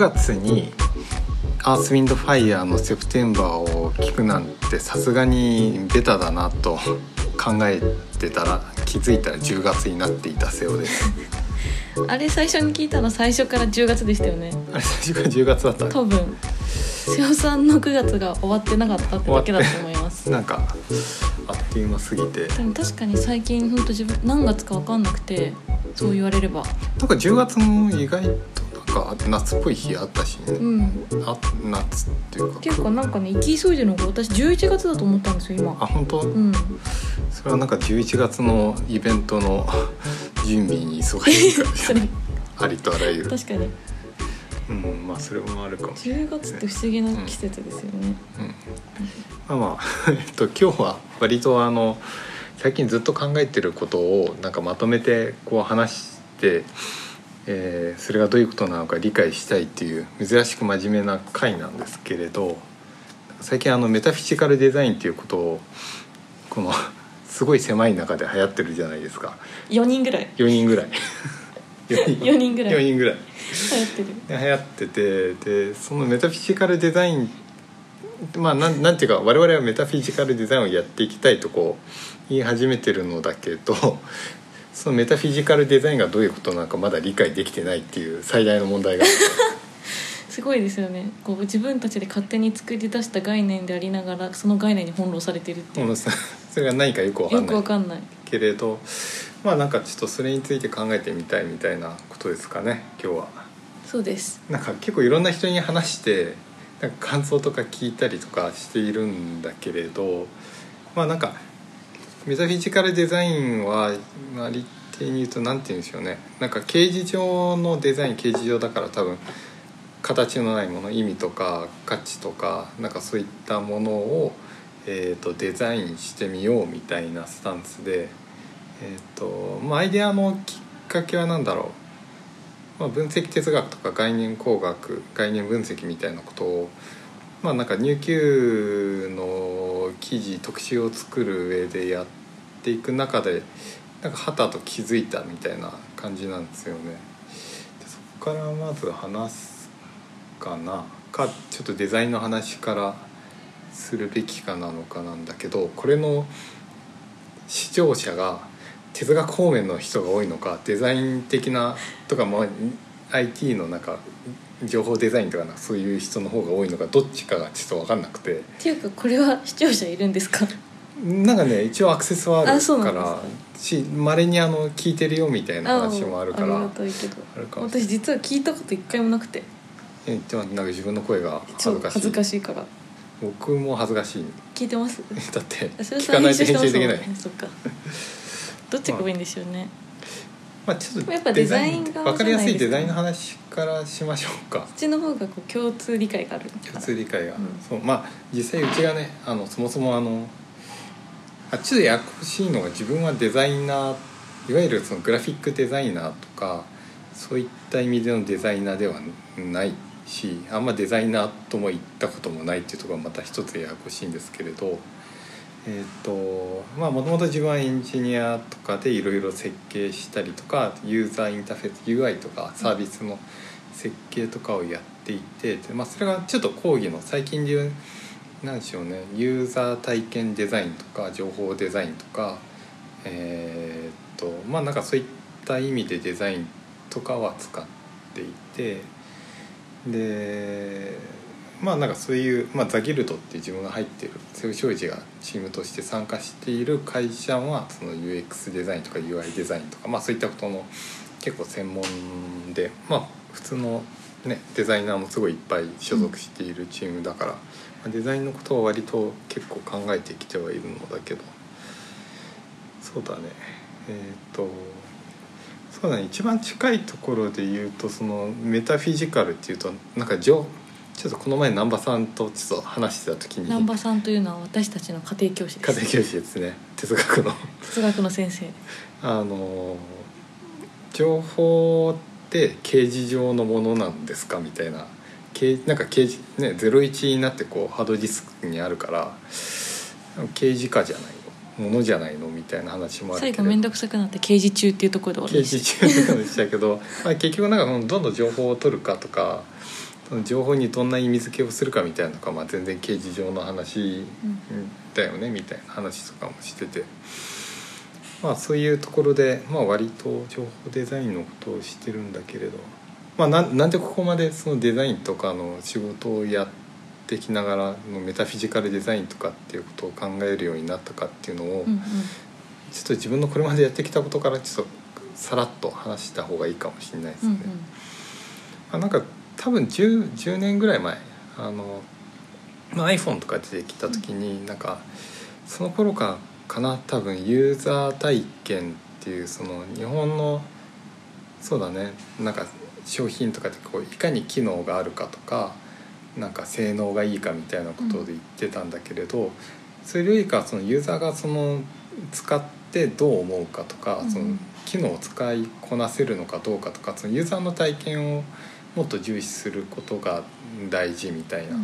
月に「アース・ウィンド・ファイヤー」の「セプテンバー」を聞くなんてさすがにベタだなと 考えてたら気づいたら10月になっていた瀬尾です。あれ最初に聞いたの最初から10月でしたよね。あれ最初から10月だった？多分。瀬尾さんの9月が終わってなかったってだけだと思います。なんかあっという間すぎて。でも確かに最近本当自分何月か分かんなくてそう言われれば。なんか10月も意外か夏っぽい日あったしね、うん。あ夏っていうか。っていうかなんかね行き急いでるのが私11月だと思ったんですよ今。あ本当、うん。それはなんか11月のイベントの準備に忙しいから それありとあらゆる。確かに。うんまあそれもあるかも。しれない10月って不思議な季節ですよね、まあまあ えっと今日は割とあの最近ずっと考えてることをなんかまとめてこう話して、えーそれがどういうことなのか理解したいっていう珍しく真面目な回なんですけれど最近あのメタフィジカルデザインっていうことをこの すごい狭い中で流行ってるじゃないですか。4人ぐらい。4人ぐらい。4 4人ぐらい。4人ぐらい。流行ってる。で流行っててでそのメタフィジカルデザインまあなんなんていうか我々はメタフィジカルデザインをやっていきたいとこう言い始めてるのだけどそのメタフィジカルデザインがどういうことなのかまだ理解できてないっていう最大の問題が すごいですよね。こう自分たちで勝手に作り出した概念でありながらその概念に翻弄されてるっていう。このさそれが何かよくわかよんない。くわかんない。けれどまあなんかちょっとそれについて考えてみたいみたいなことですかね今日は。そうです。なんか結構いろんな人に話してなんか感想とか聞いたりとかしているんだけれどまあなんかメタフィジカルデザインはまあ利点に言うと何て言うんでしょうね。なんか形而上のデザイン形而上だから多分形のないもの意味とか価値とかなんかそういったものを、えー、とデザインしてみようみたいなスタンスで、えーとまあ、アイデアのきっかけは何だろう。まあ、分析哲学とか概念工学概念分析みたいなことをまあなんか入級の記事特集を作る上でやってていく中でなんかはたと気づいたみたいな感じなんですよね。でそこからまず話すかな。かちょっとデザインの話からするべきかなのかなんだけどこれの視聴者が哲学方面の人が多いのかデザイン的なとか、まあ、IT のなんか情報デザインとかそういう人の方が多いのかどっちかがちょっと分かんなくて。っていうかこれは視聴者いるんですか？なんかね一応アクセスはああそうるかなんですらしまれにあの聞いてるよみたいな話もあるかありがらたいけど。あるかもしれ私実は聞いたこと一回もなくて。えでもなんか自分の声が恥ずかしい。恥ずかしいから。僕も恥ずかしい。聞いてます？だってあそれ聞かないと編集できない。編集してますもんねそっか。どっちが多いんでしょうね、まあちょっとやっぱデザイン側分かりやすいデザインの話からしましょうか。こっちの方がこう共通理解があるから。共通理解が、うん。そう。まあ実際うちがねあのそもそもあのあっちでややこしいのが自分はデザイナーいわゆるそのグラフィックデザイナーとかそういった意味でのデザイナーではないしあんまデザイナーとも言ったこともないっていうところがまた一つややこしいんですけれどえっ、とまあもともと自分はエンジニアとかでいろいろ設計したりとかユーザーインターフェース UI とかサービスの設計とかをやっていて、でまあ、それがちょっと講義の最近で言うなんでしょうね。ユーザー体験デザインとか情報デザインとかえーっとまあなんかそういった意味でデザインとかは使っていてでまあなんかそういう、まあ、ザ・ギルドって自分が入っている瀬尾商事がチームとして参加している会社はその UX デザインとか UI デザインとか、まあ、そういったことの結構専門でまあ普通の、ね、デザイナーもすごいいっぱい所属しているチームだから、まあデザインのことは割と結構考えてきてはいるのだけど。そうだね。えっ、とそうだね。一番近いところで言うとそのメタフィジカルっていうとなんかちょちょっとこの前難波さんとちょっと話してた時に。南波さんというのは私たちの家庭教師です。家庭教師ですね。哲学の。哲学の先生。あの情報って掲示上のものなんですか？みたいな。掲なんか掲示ね01になってこうハードディスクにあるから掲示化じゃないの？ものじゃないの？みたいな話もあるけど。最後面倒くさくなって刑事中っていうところで終わり掲示中とかでしたけど、まあ、結局なんかどんどん情報を取るかとか情報にどんな意味付けをするかみたいなのが、まあ、全然刑事上の話だよねみたいな話とかもしてて。まあ、そういうところで、まあ、割と情報デザインのことをしてるんだけれど、まあ、ななんでここまでそのデザインとかの仕事をやってきながらのメタフィジカルデザインとかっていうことを考えるようになったかっていうのを、うんうん。ちょっと自分のこれまでやってきたことからちょっとさらっと話した方がいいかもしれないですね。うんあなんか多分 10, 10年ぐらい前あの、まあ、iPhone とか出てきた時に、なんかその頃からかな多分ユーザー体験っていうその日本のそうだねなんか商品とかでこういかに機能があるかとかなんか性能がいいかみたいなことで言ってたんだけれど、それよりかはそのユーザーがその使ってどう思うかとか、うん。その機能を使いこなせるのかどうかとかそのユーザーの体験をもっと重視することが大事みたいな、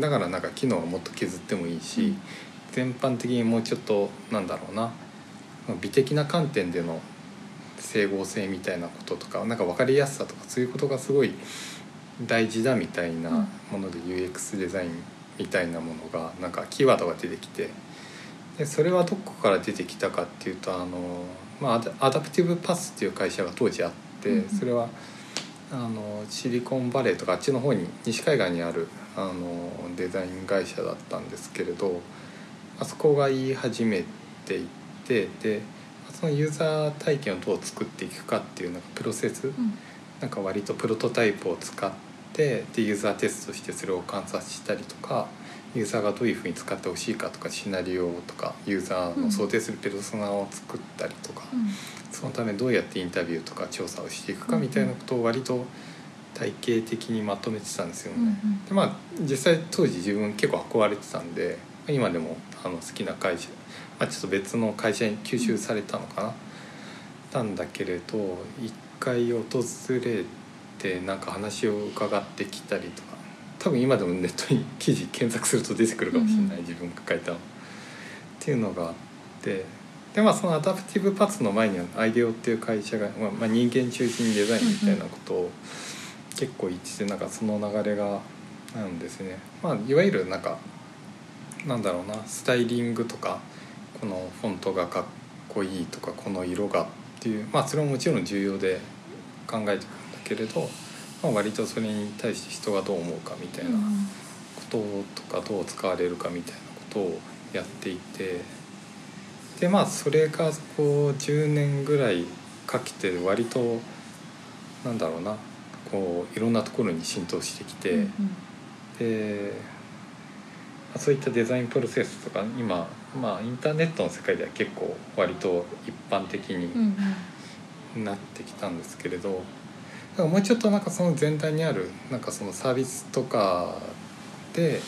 だからなんか機能はもっと削ってもいいし、うん。全般的にもうちょっとなんだろうな美的な観点での整合性みたいなこととかなんか分かりやすさとかそういうことがすごい大事だみたいなもので UX デザインみたいなものがなんかキーワードが出てきてでそれはどこから出てきたかっていうとあの、まあ、アダプティブパスっていう会社が当時あってうんうん。それはあのシリコンバレーとかあっちの方に西海岸にあるあのデザイン会社だったんですけれどあそこが言い始めていってでそのユーザー体験をどう作っていくかっていうなんかプロセス、うん。なんか割とプロトタイプを使ってでユーザーテストしてそれを観察したりとかユーザーがどういうふうに使ってほしいかとかシナリオとかユーザーの想定するペルソナを作ったりとか、うん。そのためどうやってインタビューとか調査をしていくかみたいなことを割と体系的にまとめてたんですよね。うんうん。でまあ実際当時自分結構憧れてたんで今でもあの好きな会社、まあ、ちょっと別の会社に吸収されたのかな、なんだけれど一回訪れてなんか話を伺ってきたりとか。多分今でもネットに記事検索すると出てくるかもしれない、自分が書いたの。っていうのがあって。でまあそのアダプティブパツの前にはアイデオっていう会社が、まあまあ、人間中心デザインみたいなことを結構言っててなんかその流れがなんですね。まあ、いわゆるなんかなんだろうなスタイリングとかこのフォントがかっこいいとかこの色がっていうまあそれももちろん重要で考えていくんだけれど、まあ、割とそれに対して人がどう思うかみたいなこととかどう使われるかみたいなことをやっていてでまあそれがこう10年ぐらいかけて割となんだろうなこういろんなところに浸透してきて。うんでまあそういったデザインプロセスとか今、まあ、インターネットの世界では結構割と一般的うんにうん。なってきたんですけれど、だからもうちょっとなんかその全体にあるなんかそのサービスとかで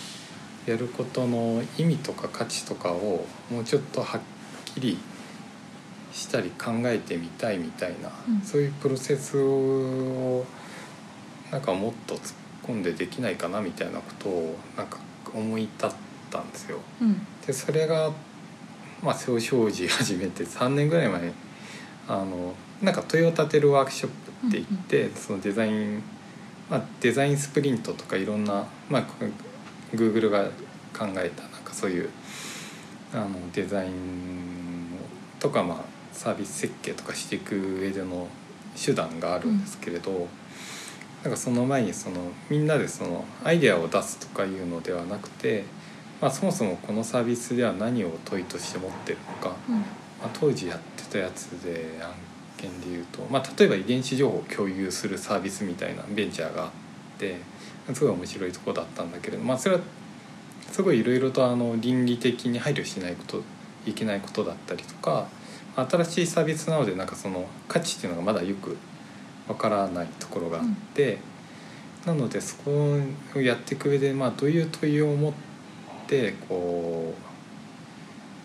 やることの意味とか価値とかをもうちょっとはっきりしたり考えてみたいみたいな、うん。そういうプロセスをなんかもっと突っ込んでできないかなみたいなことをなんか思い立ったんですよ。うん。でそれがまあ総生じ始めて3年ぐらい前にあのなんか問いを立てるワークショップって言って、そのデザイン、まあ、デザインスプリントとかいろんな、まあ、グーグルが考えたなんかそういうあのデザインとか、まあ、サービス設計とかしていく上での手段があるんですけれど、なんかその前にそのみんなでそのアイデアを出すとかいうのではなくて、まあ、そもそもこのサービスでは何を問いとして持ってるのか、うん。まあ、当時やってたやつで案件で言うと、まあ、例えば遺伝子情報を共有するサービスみたいなベンチャーがあってすごい面白いところだったんだけれど、まあ、それはすごいいろいろとあの倫理的に配慮しないこといけないことだったりとか新しいサービスなのでなんかその価値っていうのがまだよくわからないところがあって、なのでそこをやっていく上で、まあ、どういう問いを持ってこ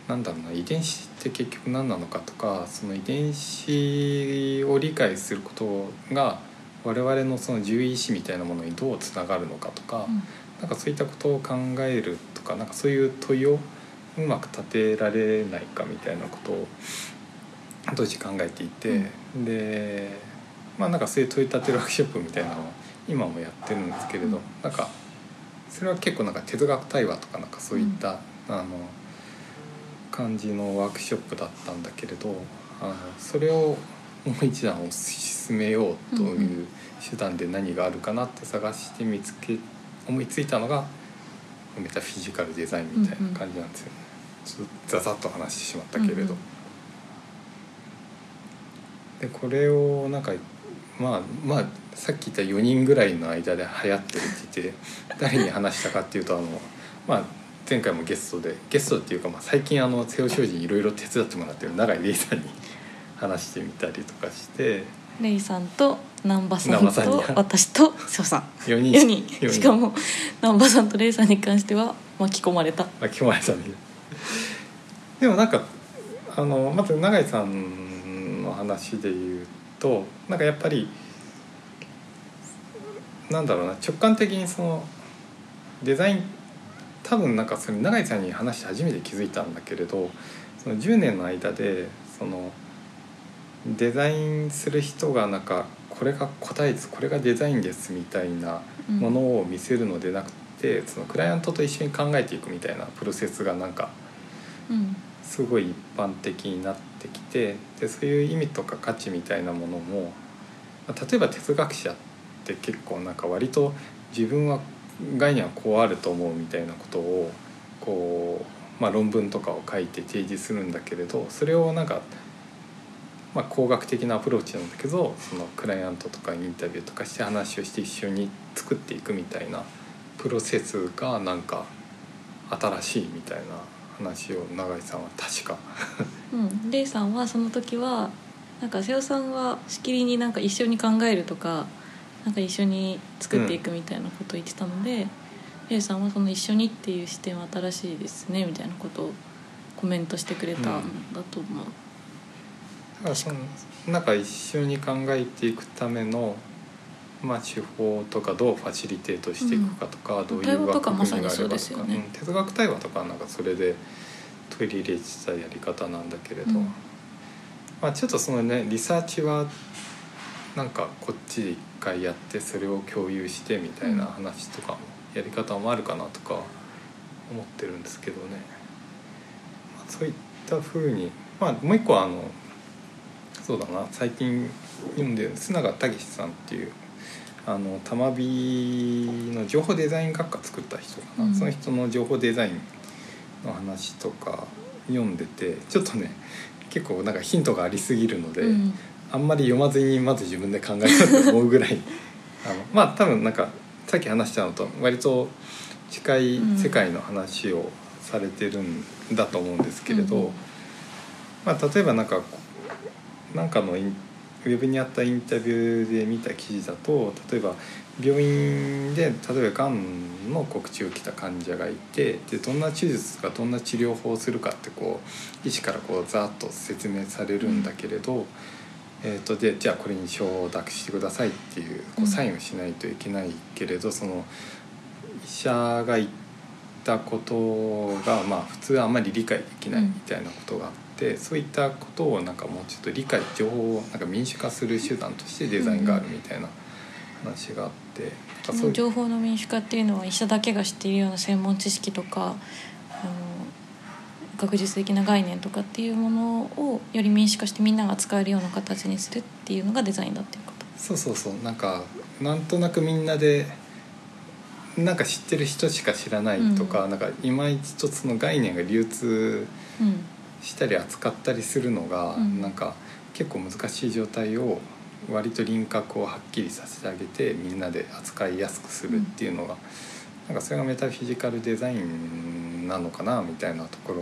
うなんだろうな遺伝子って結局何なのかとかその遺伝子を理解することが我々のその獣医意識みたいなものにどうつながるのかとか、うん。なんかそういったことを考えるとかなんかそういう問いをうまく立てられないかみたいなことを当時考えていて、でまあなんかそういう問い立てるワークショップみたいなのを今もやってるんですけれど、なんかそれは結構なんか哲学対話とかなんかそういった、あの感じのワークショップだったんだけれどあのそれをもう一段推し進めようとうんういう手段で何があるかなって探して見つけ思いついたのがメタフィジカルデザインみたいな感じなんですよね。ちょっとザザッと話してしまったけれど。うんうんでこれをなんかまあまあさっき言った4人ぐらいの間で流行ってるって言って誰に話したかっていうとあの、まあ、前回もゲストでゲストっていうか、まあ、最近あの瀬尾商事にいろいろ手伝ってもらってる永井玲さんに話してみたりとかしてレイさんと南波さんと私と翔さん。4人。4人。四しかも南波さんとレイさんに関しては巻き込まれた。巻き込まれたんででもなんかあのまず永井さんの話で言うとなんかやっぱりなんだろうな直感的にそのデザイン多分なんかそれ永井さんに話して初めて気づいたんだけれどその10年の間でそのデザインする人がなんかこれが答えですこれがデザインですみたいなものを見せるのでなくて、そのクライアントと一緒に考えていくみたいなプロセスがなんかうん。すごい一般的になってきてでそういう意味とか価値みたいなものも例えば哲学者って結構なんか割と自分は概念はこうあると思うみたいなことをこう、まあ、論文とかを書いて提示するんだけれどそれをなんか、まあ、工学的なアプローチなんだけどそのクライアントとかインタビューとかして話をして一緒に作っていくみたいなプロセスがなんか新しいみたいな話を永井さんは確か。うん、レイさんはその時はなんか瀬尾さんはしきりになんか一緒に考えるとかなんか一緒に作っていくみたいなことを言ってたので、レイさんはその一緒にっていう視点は新しいですねみたいなことをコメントしてくれたんだと思う。だからそのなんか一緒に考えていくための、まあ、手法とかどうファシリテートしていくかとか、どういう枠組みがあればまさにそうですよね。うん。哲学対話とかはなんかそれで取り入れてたやり方なんだけれど、うん。まあ、ちょっとそのねリサーチはなんかこっちで一回やってそれを共有してみたいな話とかもやり方もあるかなとか思ってるんですけどね、まあ、そういったふうにまあもう一個はあのそうだな最近読んでる須永武さんっていうあの玉美の情報デザイン学科作った人かな、うん。その人の情報デザインの話とか読んでてちょっとね結構なんかヒントがありすぎるので、うん。あんまり読まずにまず自分で考えたと思うぐらい。あのまあ多分なんかさっき話したのと割と近い世界の話をされてるんだと思うんですけれど、うんうん。まあ、例えばなんかなんかのインウェブにあったインタビューで見た記事だと例えば病院で例えばがんの告知を受けた患者がいてでどんな手術とかどんな治療法をするかってこう医師からこうざーっと説明されるんだけれど、えー、とでじゃあこれに承諾してくださいっていうこうん。うサインをしないといけないけれど、その医者が言ったことがまあ普通はあんまり理解できないみたいなことがあって、そういったことをなんかもうちょっと理解情報をなんか民主化する手段としてデザインがあるみたいな話があって、そなんかの情報の民主化っていうのは医者だけが知っているような専門知識とかあの学術的な概念とかっていうものをより民主化してみんなが使えるような形にするっていうのがデザインだっていうこと。そうそうそう。なんかなんとなくみんなでなんか知ってる人しか知らないとか、うん。なんかいまいちとその概念が流通うんしたり扱ったりするのが、うん。なんか結構難しい状態を割と輪郭をはっきりさせてあげてみんなで扱いやすくするっていうのが、なんかそれがメタフィジカルデザインなのかなみたいなところ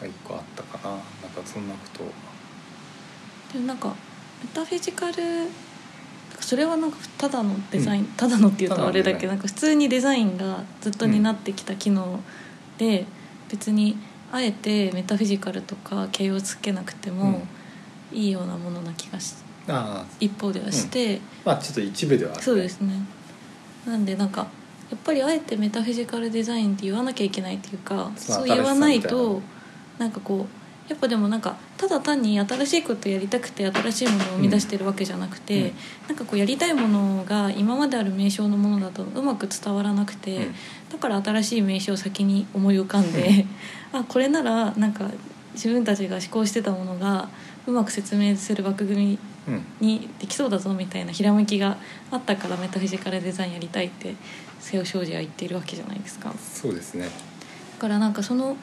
が一個あったかな。なんかそんなことを。でもなんかメタフィジカルそれはなんかただのデザイン、ただのっていうとあれだけどなんか普通にデザインがずっと担ってきた機能で、別にあえてメタフィジカルとか形をつけなくてもいいようなものな気がしああ。一方ではして、まあちょっと一部ではある。ねそうですね。なんでなんかやっぱりあえてメタフィジカルデザインって言わなきゃいけないっていうかそう言わないとなんかこうやっぱでもなんかただ単に新しいことやりたくて新しいものを生み出してるわけじゃなくて、うん。なんかこうやりたいものが今まである名称のものだとうまく伝わらなくて、うん。だから新しい名称を先に思い浮かんで、あこれならなんか自分たちが思考してたものがうまく説明する枠組みうんにできそうだぞみたいなひらめきがあったからメタフィジカルデザインやりたいって瀬尾昌司は言っているわけじゃないですか。そうですね。だからなんかその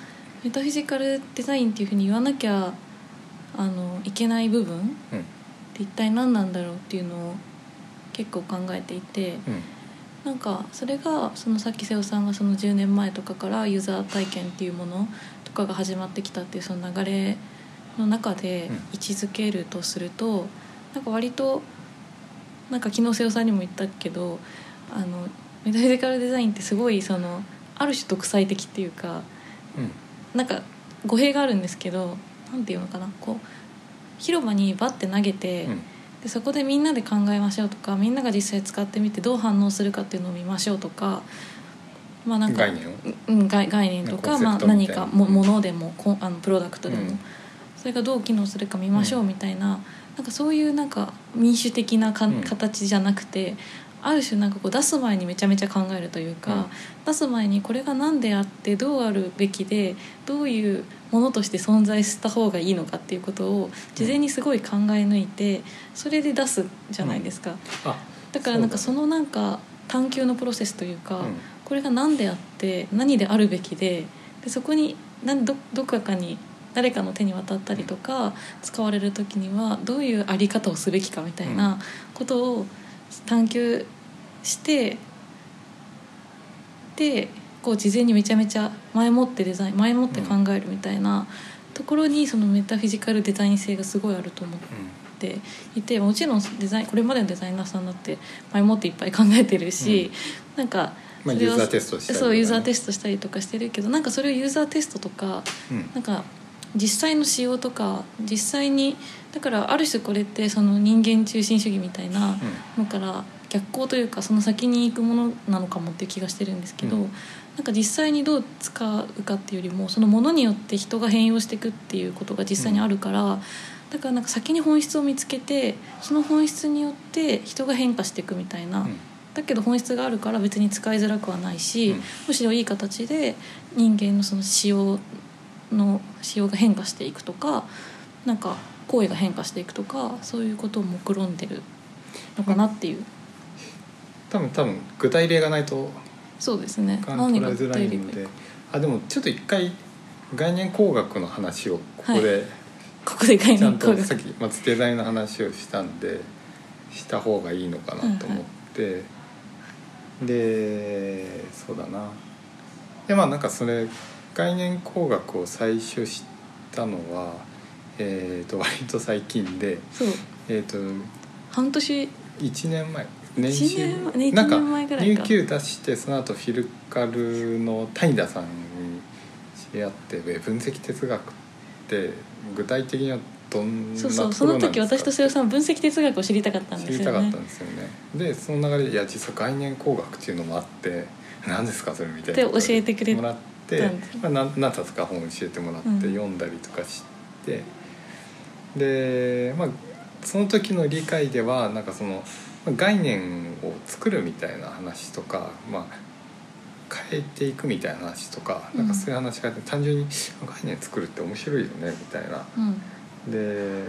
メタフィジカルデザインっていうふうに言わなきゃあのいけない部分っうん。て一体何なんだろうっていうのを結構考えていてうん。なんかそれがそのさっき瀬尾さんがその10年前とかからユーザー体験っていうものとかが始まってきたっていうその流れの中でうん。位置づけるとすると、なんか割となんか昨日瀬尾さんにも言ったけどあのメタフィジカルデザインってすごいそのある種独裁的っていうかうんなんか語弊があるんですけどなんていうのかなこう広場にバッて投げて、うん。でそこでみんなで考えましょうとかみんなが実際使ってみてどう反応するかっていうのを見ましょうとかまあなんか概念を？うん、概概念とか、まあ、何かもものでもこあのプロダクトでも、うん。それがどう機能するか見ましょうみたいな,、なんかそういうなんか民主的なか、うん。形じゃなくてある種なんかこう出す前にめちゃめちゃ考えるというか、うん。出す前にこれが何であってどうあるべきでどういうものとして存在した方がいいのかっていうことを事前にすごい考え抜いてそれで出すじゃないですか。あだからなんかそのなんか探求のプロセスというか、うん。これが何であって何であるべきででそこに何どどこかに誰かの手に渡ったりとか使われる時にはどういうあり方をすべきかみたいなことを探求してでこう事前にめちゃめちゃ前もってデザイン前もって考えるみたいなところにそのメタフィジカルデザイン性がすごいあると思っていてもちろんデザインこれまでのデザイナーさんだって前もっていっぱい考えてるし、なんかまあそれをユーザーテストしたりとかね。そうユーザーテストしたりとかしてるけどなんかそれをユーザーテストとかうん。なんか実際の仕様とか実際にだからある種これってその人間中心主義みたいなのから逆行というかその先に行くものなのかもっていう気がしてるんですけど、うん。なんか実際にどう使うかっていうよりもそのものによって人が変容していくっていうことが実際にあるから、だからなんか先に本質を見つけてその本質によって人が変化していくみたいな。うん。だけど本質があるから別に使いづらくはないし、うん。むしろいい形で人間のその仕様の仕様が変化していくとかなんか行為が変化していくとかそういうことを目論んでるのかなっていう、多分多分具体例がないとそうですね。感捉えづらいので。具体例があでもちょっと一回概念工学の話をここでここで概ちゃん念工学とさっきまずデザインの話をしたんでした方がいいのかなと思って、でそうだな。でまあなんかそれ概念工学を最初知ったのは、えー、と割と最近で、えー、と半年。1年前年なんか一年前ぐらいか。入級出してその後フィルカルの谷田さんに知り合ってえ分析哲学って具体的にはどんなそうそうその時私と瀬尾さん分析哲学を知りたかったんですよね。知りたかったんですよね。でその流れでいや実は概念工学っていうのもあって何ですかそれみたいなで教えてくれもらって何何冊か本教えてもらってうん。読んだりとかして、でまあその時の理解ではなんかそのまあ概念を作るみたいな話とか、まあ、変えていくみたいな話とか、なんかそういう話があって単純に概念作るって面白いよねみたいな。うん。で、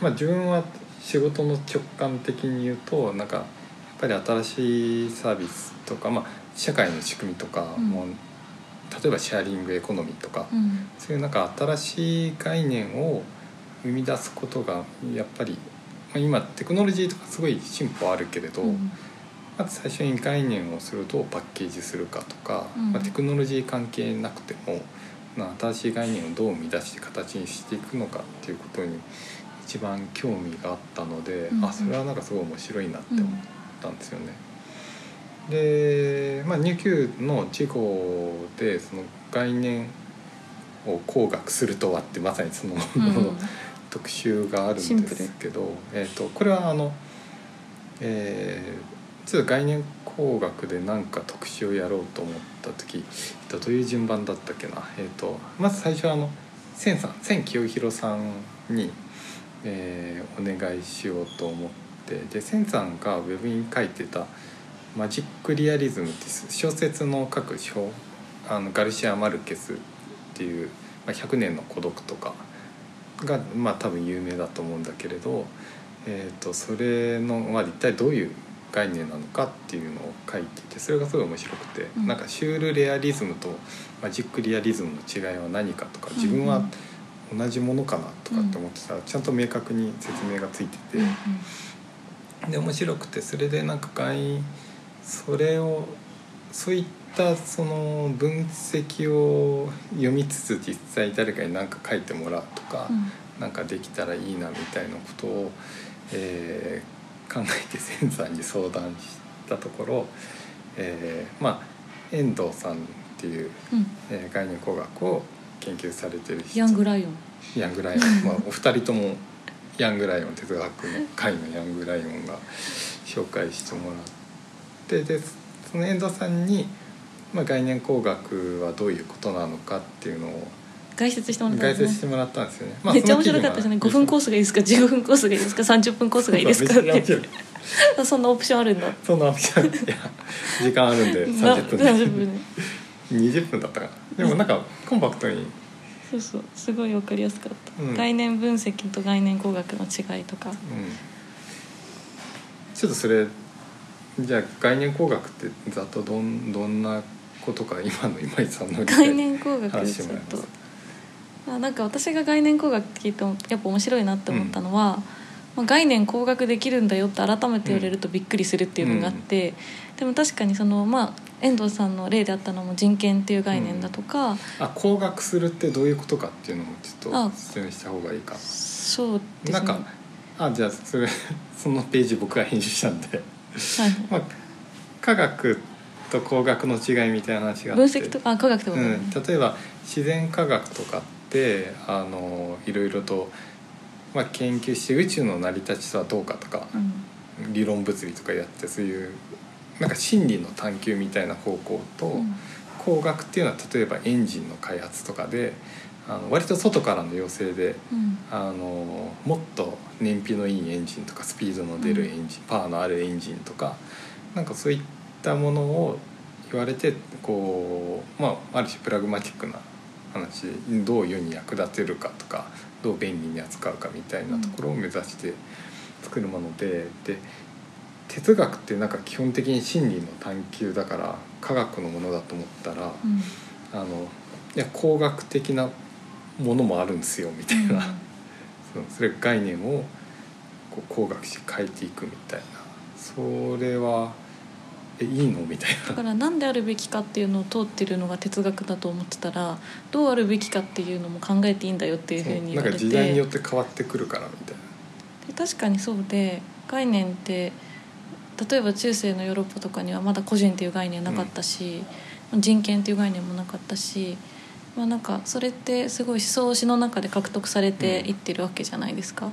まあ、自分は仕事の直感的に言うとなんかやっぱり新しいサービスとか、まあ、社会の仕組みとかうん。も、例えばシェアリングエコノミーとか、うん。そういうなんか新しい概念を生み出すことがやっぱり、まあ、今テクノロジーとかすごい進歩あるけれど、うん。まず最初に概念をするとパッケージするかとか、うん。まあ、テクノロジー関係なくても、まあ、新しい概念をどう生み出して形にしていくのかっていうことに一番興味があったので、うんうん。あそれはなんかすごい面白いなって思ったんですよね。で、まあ、入級の地方でその概念を工学するとはってまさにその、うん 特集があるんですけど、えー、とこれはあの、えー、ちょっと概念工学で何か特集をやろうと思った時えっとどういう順番だったっけな、えー、とまず最初はあの千さん千清弘さんに、えーお願いしようと思ってで千さんがウェブに書いてた「マジックリアリズム」って小説の書く小あのガルシア・マルケスっていう「まあ、100年の孤独」とかがまあ多分有名だと思うんだけれど、えー、とそれの、まあ、一体どういう概念なのかっていうのを書いていてそれがすごい面白くて、うん。なんかシュールレアリズムとマジックリアリズムの違いは何かとか自分は同じものかなとかって思ってたらちゃんと明確に説明がついてて。うんうん。で面白くてそれでなんか外それをそういったその分析を読みつつ実際誰かに何か書いてもらうとか、うん。なんかできたらいいなみたいなことを、えー考えて千さんに相談したところ、えーまあ遠藤さんっていう、うん。えー概念工学を研究されてる人。ヤングライオン。ヤングライオン、まあ、お二人ともヤングライオン哲学の会のヤングライオンが紹介してもらってでその遠藤さんに、まあ、概念工学はどういうことなのかっていうのを解説してもらったん解ですね。説してもらったんですよね。まあめっちゃ面白かったですね5分コーススがいいですか？15分コースがいいですか？30分コースがいいですか？ってそんなオプションあるんだそんなオプションいや時間あるんでな30分で。30分ね20分だったかな。でもなんかコンパクトに。そうそう。すごいわかりやすかった、うん。概念分析と概念工学の違いとか。うん。ちょっとそれじゃあ概念工学ってざっとどんどんなことか今の今井さんの概念工学話でちょっと。なんか私が概念工学って聞いてもやっぱ面白いなって思ったのは、まあ、概念工学できるんだよって改めて言われるとびっくりするっていうのがあって、でも確かにそのまあ遠藤さんの例であったのも人権っていう概念だとか、あ工学するってどういうことかっていうのもちょっあと説明した方がいいか。そうですね。なんかあじゃあそれそのページ僕が編集したんで、はい。まあ、科学と工学の違いみたいな話があって。分析とかあ科学とだね、うん、例えば自然科学とかってあのいろいろと、まあ、研究して宇宙の成り立ちとはどうかとか、うん。理論物理とかやってそういうなんか真理の探求みたいな方向と、うん。工学っていうのは例えばエンジンの開発とかであの割と外からの要請でうん。あのもっと燃費のいいエンジンとかスピードの出るエンジン、パワーのあるエンジンとかなんかそういったものを言われてこう、まあ、ある種プラグマティックな話でどう世に役立てるかとかどう便利に扱うかみたいなところを目指して作るものでで哲学ってなんか基本的に真理の探求だから科学のものだと思ったら、うん。あのいや工学的なものもあるんですよみたいな。そうそれ概念をこう工学して変えていくみたいな。それはえいいの？みたいな。だから何であるべきかっていうのを通ってるのが哲学だと思ってたらどうあるべきかっていうのも考えていいんだよっていうふうに言なんかわれて時代によって変わってくるからみたいな。で確かにそうで概念って例えば中世のヨーロッパとかにはまだ個人っていう概念なかったし、人権っていう概念もなかったし、まあ、なんかそれってすごい思想史の中で獲得されていってるわけじゃないですか。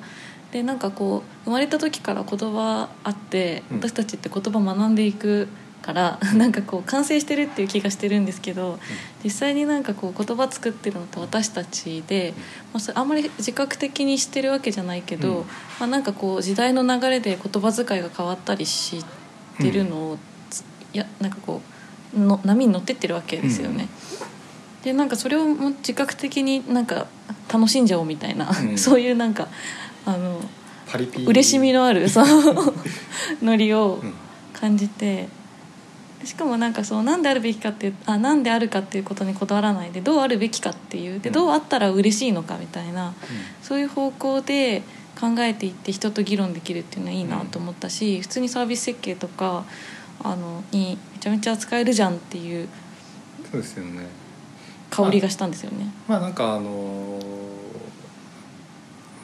でなんかこう生まれた時から言葉あってうん。私たちって言葉学んでいくから なんかこう完成してるっていう気がしてるんですけど実際になんかこう言葉作ってるのって私たちで、まあ、それあんまり自覚的にしてるわけじゃないけど、うん。まあ、なんかこう時代の流れで言葉遣いが変わったりしてるのを、ついやなんかこうの波に乗ってってるわけですよね。でなんかそれを自覚的になんか楽しんじゃおうみたいな、うん。そういうなんかあのパリピ。嬉しみのある そのノリをうん。感じてしかもなんかそう何であるべきかっていうあ何であるかっていうことにこだわらないでどうあるべきかっていうでうん。どうあったら嬉しいのかみたいなそういう方向で考えていって人と議論できるっていうのはいいなと思ったし、普通にサービス設計とかあのにめちゃめちゃ使えるじゃんっていうそうですよね。香りがしたんですよね。まあなんかあの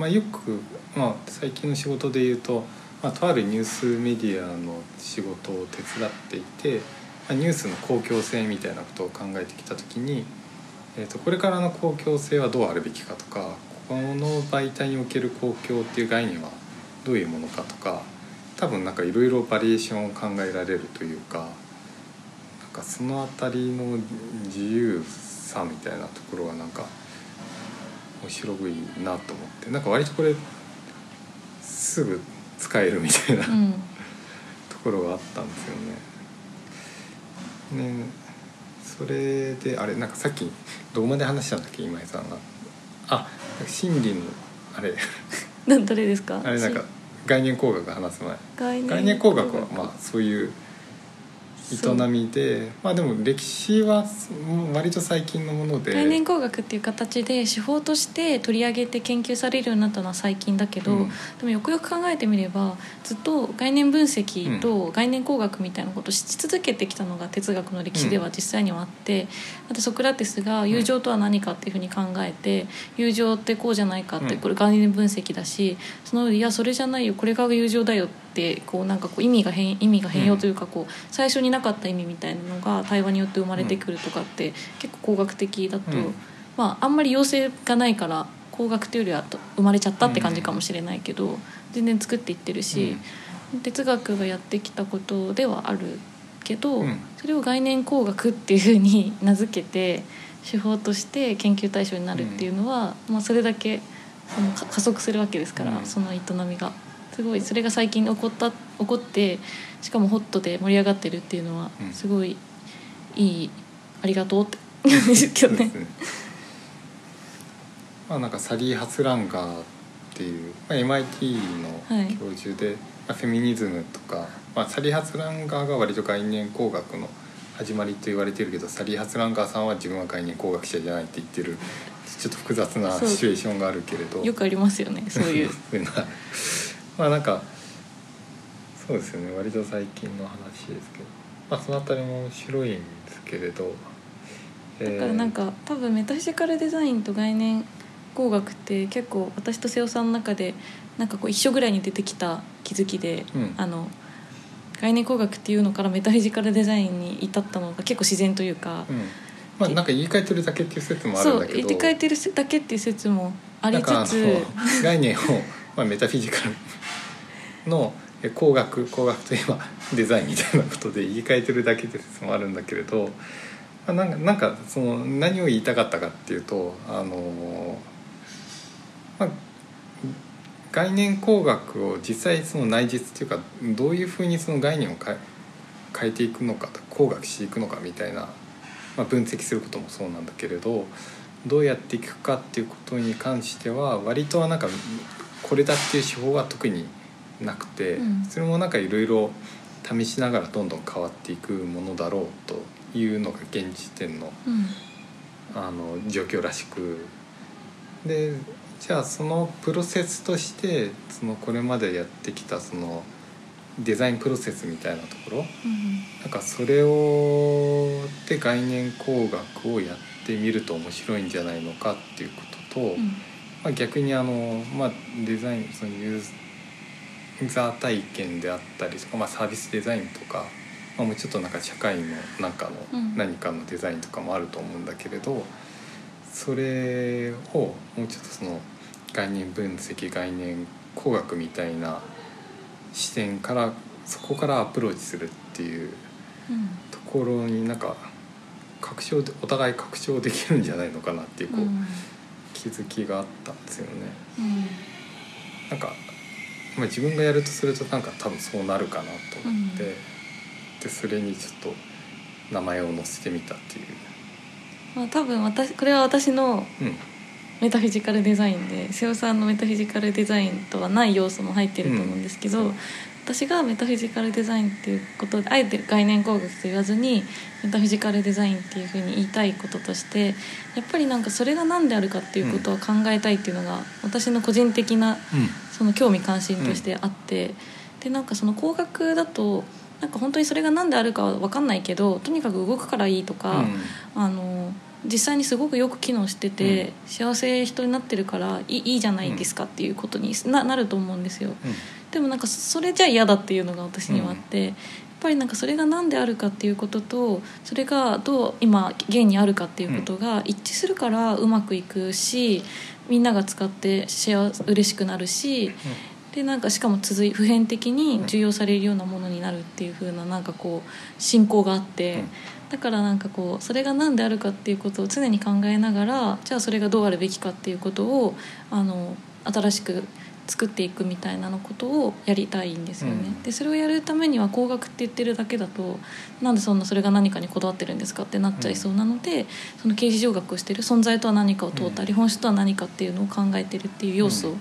まあよく、まあ、最近の仕事で言うと、まあ、とあるニュースメディアの仕事を手伝っていて、まあ、ニュースの公共性みたいなことを考えてきた時に、えー、とこれからの公共性はどうあるべきかとかこの媒体における公共っていう概念はどういうものかとか多分なんかいろいろバリエーションを考えられるというかなんかそのあたりの自由さみたいなところはなんか面白いなと思って。なんか割とこれすぐ使えるみたいな、うん。ところがあったんですよね。ねそれであれなんかさっきどこまで話したんだっけ？今井さんが。あ心理のあれ。などれですか？あれなんか概念工学話す前。概念工学はまあそういう営みでまあでも歴史は割と最近のもので。概念工学っていう形で手法として取り上げて研究されるようになったのは最近だけど、うん。でもよくよく考えてみればずっと概念分析と概念工学みたいなことをし続けてきたのが哲学の歴史では実際にはあって、だってソクラテスが友情とは何かっていうふうに考えて友情ってこうじゃないかってうん。これ概念分析だしそのいやそれじゃないよこれが友情だよってこうなんかこう意味が変意味が変容というかこう最初になかった意味みたいなのが対話によって生まれてくるとかって結構工学的だと、うん。まああんまり要請がないから工学というよりはと生まれちゃったって感じかもしれないけど、全然作っていってるし、哲学がやってきたことではあるけど、うん。それを概念工学っていうふうに名付けて手法として研究対象になるっていうのは、まあ、それだけそのか加速するわけですから、うん。その営みがすごいそれが最近起こった起こってしかもホットで盛り上がってるっていうのはうん。すごいいい、ありがとうって。言うんですけどね。まあなんかサリー・ハスランガーっていう、まあ、MIT のはい教授で、まあ、フェミニズムとか、まあ、サリー・ハスランガーが割と概念工学の始まりと言われてるけどサリー・ハスランガーさんは自分は概念工学者じゃないって言ってるちょっと複雑なシチュエーションがあるけれど。よくありますよねそういう まあなんかそうですよね。割と最近の話ですけど、まあ、そのあたりも面白いんですけれど。だからなんか多分メタフィジカルデザインと概念工学って結構私と瀬尾さんの中でなんかこう一緒ぐらいに出てきた気づきで、うん。あの概念工学っていうのからメタフィジカルデザインに至ったのが結構自然というか、うん。まあなんか言い換えてるだけっていう説もあるんだけど。入れ替えてるだけっていう説もありつつ。概念を、まあ、メタフィジカルの工学工学といえば デザインみたいなことで言い換えてるだけって説もあるんだけれど、まあ、なんかなんかその何を言いたかったかっていうとあの、まあ、概念工学を実際その内実っていうかどういうふうにその概念を変え変えていくのか工学していくのかみたいな、まあ、分析することもそうなんだけれどどうやっていくかっていうことに関しては割とはなんかこれだっていう手法は特になくて、うん。それもなんかいろいろ試しながらどんどん変わっていくものだろうというのが現時点のうん。あの状況らしく。でじゃあそのプロセスとしてそのこれまでやってきたそのデザインプロセスみたいなところうんなんかそれをで概念工学をやってみると面白いんじゃないのかっていうことと、うん。まあ、逆にあの、まあ、デザインそのユーザー体験であったりとか、まあ、サービスデザインとか、まあ、もうちょっとなんか社会のなんかのうん。何かのデザインとかもあると思うんだけれど、それをもうちょっとその概念分析概念工学みたいな視点からそこからアプローチするっていううん。ところになんか確証でお互い確証できるんじゃないのかなっていうこう、うん。気づきがあったんですよね。うん。なんか、まあ、自分がやるとするとなんか多分そうなるかなと思って、うん。でそれにちょっと名前を載せてみたっていう。まあ、多分私これは私のうん。メタフィジカルデザインで瀬尾さんのメタフィジカルデザインとはない要素も入ってると思うんですけど、うん私がメタフィジカルデザインっていうことであえて概念工学と言わずにメタフィジカルデザインっていうふうに言いたいこととしてやっぱりなんかそれが何であるかっていうことを考えたいっていうのが私の個人的なその興味関心としてあって、でなんかその工学だとなんか本当にそれが何であるかは分かんないけどとにかく動くからいいとか、あの実際にすごくよく機能してて、幸せ人になってるからいいいいじゃないですかっていうことにななると思うんですよ。でもなんかそれじゃ嫌だっていうのが私にはあって、やっぱりなんかそれが何であるかっていうこととそれがどう今現にあるかっていうことが一致するからうまくいくしみんなが使って幸せ嬉しくなるしでなんかしかも続い普遍的に重要されるようなものになるっていう風ななんかこう信仰があって、うん。だからなんかこうそれが何であるかっていうことを常に考えながらじゃあそれがどうあるべきかっていうことをあの新しく作っていくみたいなのことをやりたいんですよね。うん。でそれをやるためには工学って言ってるだけだとなんでそんなそれが何かにこだわってるんですかってなっちゃいそうなので、その形式上学をしてる存在とは何かを問うたり、うん。本質とは何かっていうのを考えてるっていう要素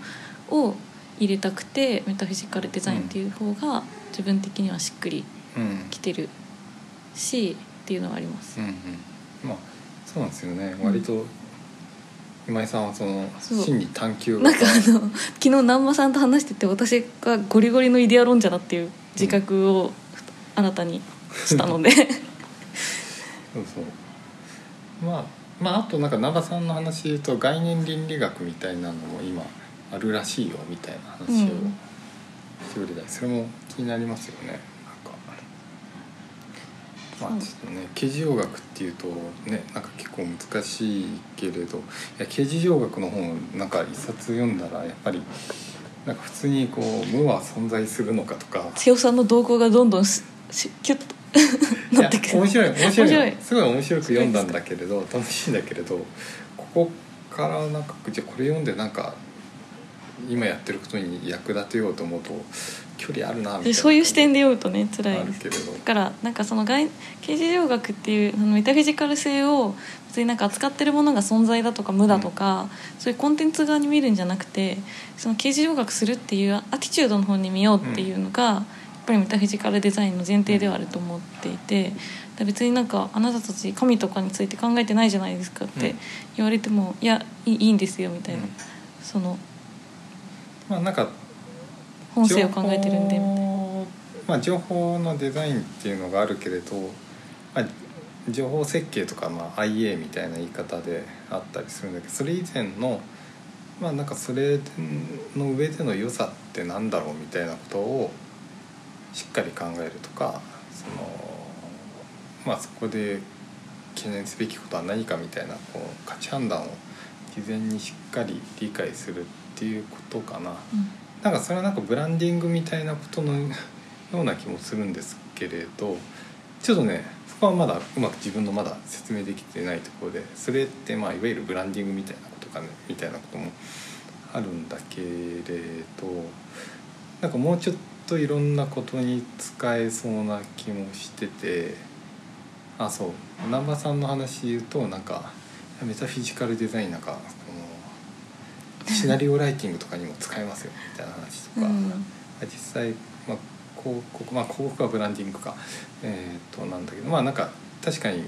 を入れたくてメタフィジカルデザインっていう方が自分的にはしっくりうんきてるしっていうのはあります。うんうん。まあそうなんですよね。うん割と今井さんはそのそう。心理探求なんかあの昨日南波さんと話してて私がゴリゴリのイデア論者だっていう自覚を新たにしたので。そうそう。まあまああとなんか長さんの話で言うと概念倫理学みたいなのも今あるらしいよみたいな話をうん。してくれたり、それも気になりますよねまあちょっとね形而上学っていうとねなんか結構難しいけれどいや形而上学の本なんか一冊読んだらやっぱりなんか普通にこう無は存在するのかとか。瀬尾さんの動向がどんどんししキュッとなってくる。面白い面白い。すごい面白く読んだんだけれど楽しいんだけれどここからなんかじゃあこれ読んでなんか今やってることに役立てようと思うと距離あるなみたいな。でそういう視点で読むとね辛い。けれど。だからなんかその外形式上学っていうあのメタフィジカル性を別になんか扱ってるものが存在だとか無だとか、そういうコンテンツ側に見るんじゃなくてその形式上学するっていうアティチュードの方に見ようっていうのが、やっぱりメタフィジカルデザインの前提ではあると思っていて別になんかあなたたち神とかについて考えてないじゃないですかって言われても、いやいいいいんですよみたいな、うん。そのまあなんか本性を考えてるんでみたいな。情報まあ、情報のデザインっていうのがあるけれど、まあ、情報設計とか、まあ、IA みたいな言い方であったりするんだけどそれ以前のまあなんかそれの上での良さってなんだろうみたいなことをしっかり考えるとかそのまあそこで懸念すべきことは何かみたいなこう価値判断を事前にしっかり理解するっていうことかな。うんなんかそれはなんかブランディングみたいなことのような気もするんですけれどちょっとねそこはまだうまく自分のまだ説明できてないところでそれってまあいわゆるブランディングみたいなことかねみたいなこともあるんだけれどなんかもうちょっといろんなことに使えそうな気もしててあそう南波さんの話で言うとなんかメタフィジカルデザインなんかシナリオライティングとかにも使えますよみたいな話とか、うん。実際、まあ、広告まあ広告はブランディングか。えっ、となんだけどまあなんか確かに、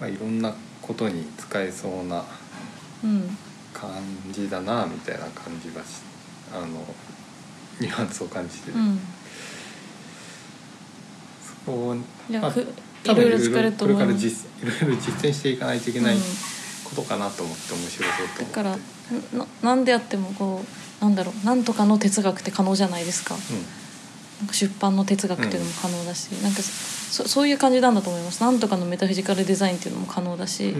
まあ、いろんなことに使えそうなうん。感じだなみたいな感じがしあのニュアンスを感じて、うん。そこをまあ多分いろいろこれから実いろいろ実践していかないといけないうん。ことかなと思って面白そうと思って、だからななんであってもこうなんだろうなんとかの哲学って可能じゃないですか。なんか出版の哲学っていうのも可能だし、なんかそそういう感じなんだと思います。なんとかのメタフィジカルデザインっていうのも可能だし、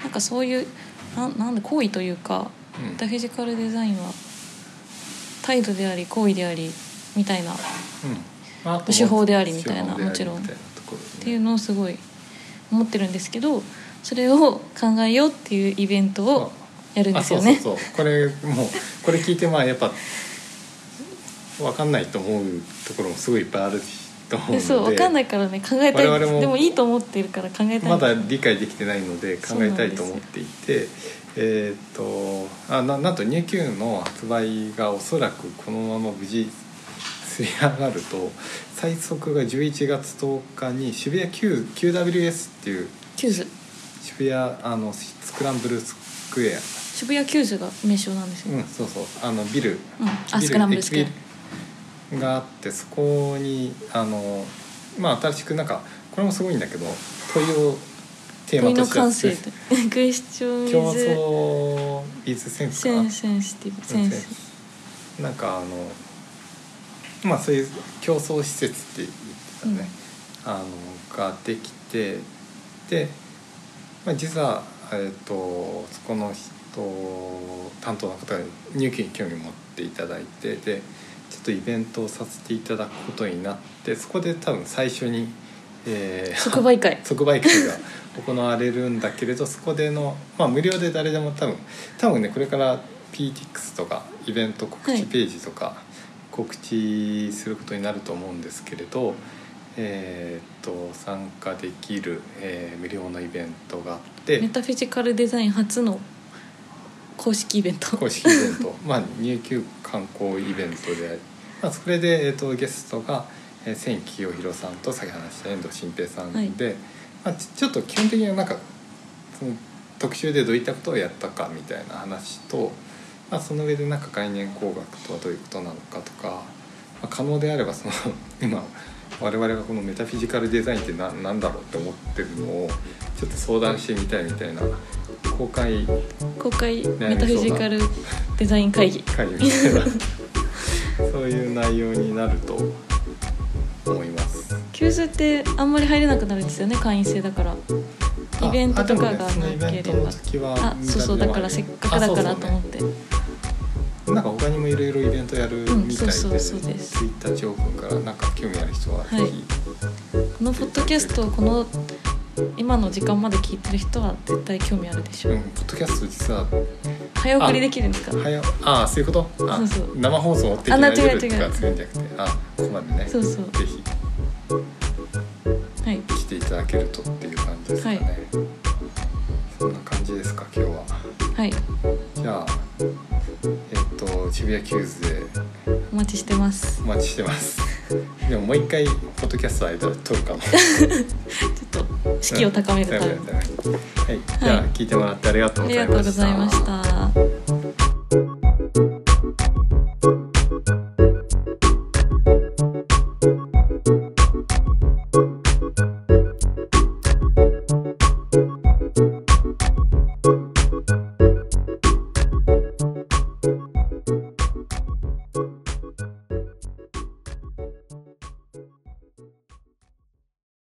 なんかそういうなんなんで行為というかうん。メタフィジカルデザインは態度であり行為でありみたいな手法でありみたいなもちろん。みたいなところでね。ていうのをすごい思ってるんですけどそれを考えようっていうイベントをやるんですよね。あそうそう。そうこれもうこれ聞いてまあやっぱ分かんないと思うところもすごいいっぱいあると思うので。でそう分かんないからね考えたい。我々もでもいいと思ってるから考えたい。まだ理解できてないので考えたいと思っていてえーっとあななんとニューキューの発売がおそらくこのまま無事すり上がると最速が11月10日に渋谷 Q QWS っていう渋谷あのスクランブルスクエア渋谷 QWS が名称なんですよ、うんそうそう。あのビル。うんあビスクランブルスがあってそこにあのまあ新しくなんかこれもすごいんだけど問いをテーマとして感性でクエスチョン競争イズセンスかな。センシティブ。センス。なんかあのまあそういう競争施設って言ってたね、あのができてで、まあ、実は、えっとそこの人担当の方が入金に興味を持っていただいてでちょっとイベントをさせていただくことになってそこで多分最初にえー即売会。即売会が行われるんだけれどそこでの、まあ、無料で誰でも多分多分ねこれから PTX とかイベント告知ページとか告知することになると思うんですけれど、えーっと参加できる、えー無料のイベントがあってメタフィジカルデザイン初の公式イベント。公式イベント。まあ入級観光イベントで。あり、まあ、それで、えー、とゲストが、えー、千清弘さんと先話した遠藤新平さんで、まあ、ちちょっと基本的にはなんかその特集でどういったことをやったかみたいな話と、まあ、その上でなんか概念工学とはどういうことなのかとか、まあ、可能であればその 今我々がこのメタフィジカルデザインって何なんだろうって思ってるのをちょっと相談してみたいみたいな公開公開メタフィジカルデザイン会議。会議。みたいなそういう内容になると思います。 QWSってあんまり入れなくなるんですよね会員制だから。イベントとかがなければ。あそうそうだからせっかくだからと思って。なんか他にもいろいろイベントやるうんみたいで、そうそうそうです。ツイッター情報からなんか興味ある人はぜはい。ひ、このポッドキャストをこの今の時間まで聞いてる人は絶対興味あるでしょ。う、うんポッドキャスト実は早送りできるんですか。はやああそういうこと？あそうそう。生放送的なあな違う夜とかするんじゃなくてあここまでね。そうそう。ぜひ。はい。来ていただけるとっていう感じですかね、はい。そんな感じですか今日は。はい。じゃあえっと渋谷 QWS で。お待ちしてます。お待ちしてます。でももう一回ポッドキャスト間撮るかも 士気を高めるためにはい、じゃあ聞いてもらってありがとうありございました。がとうございました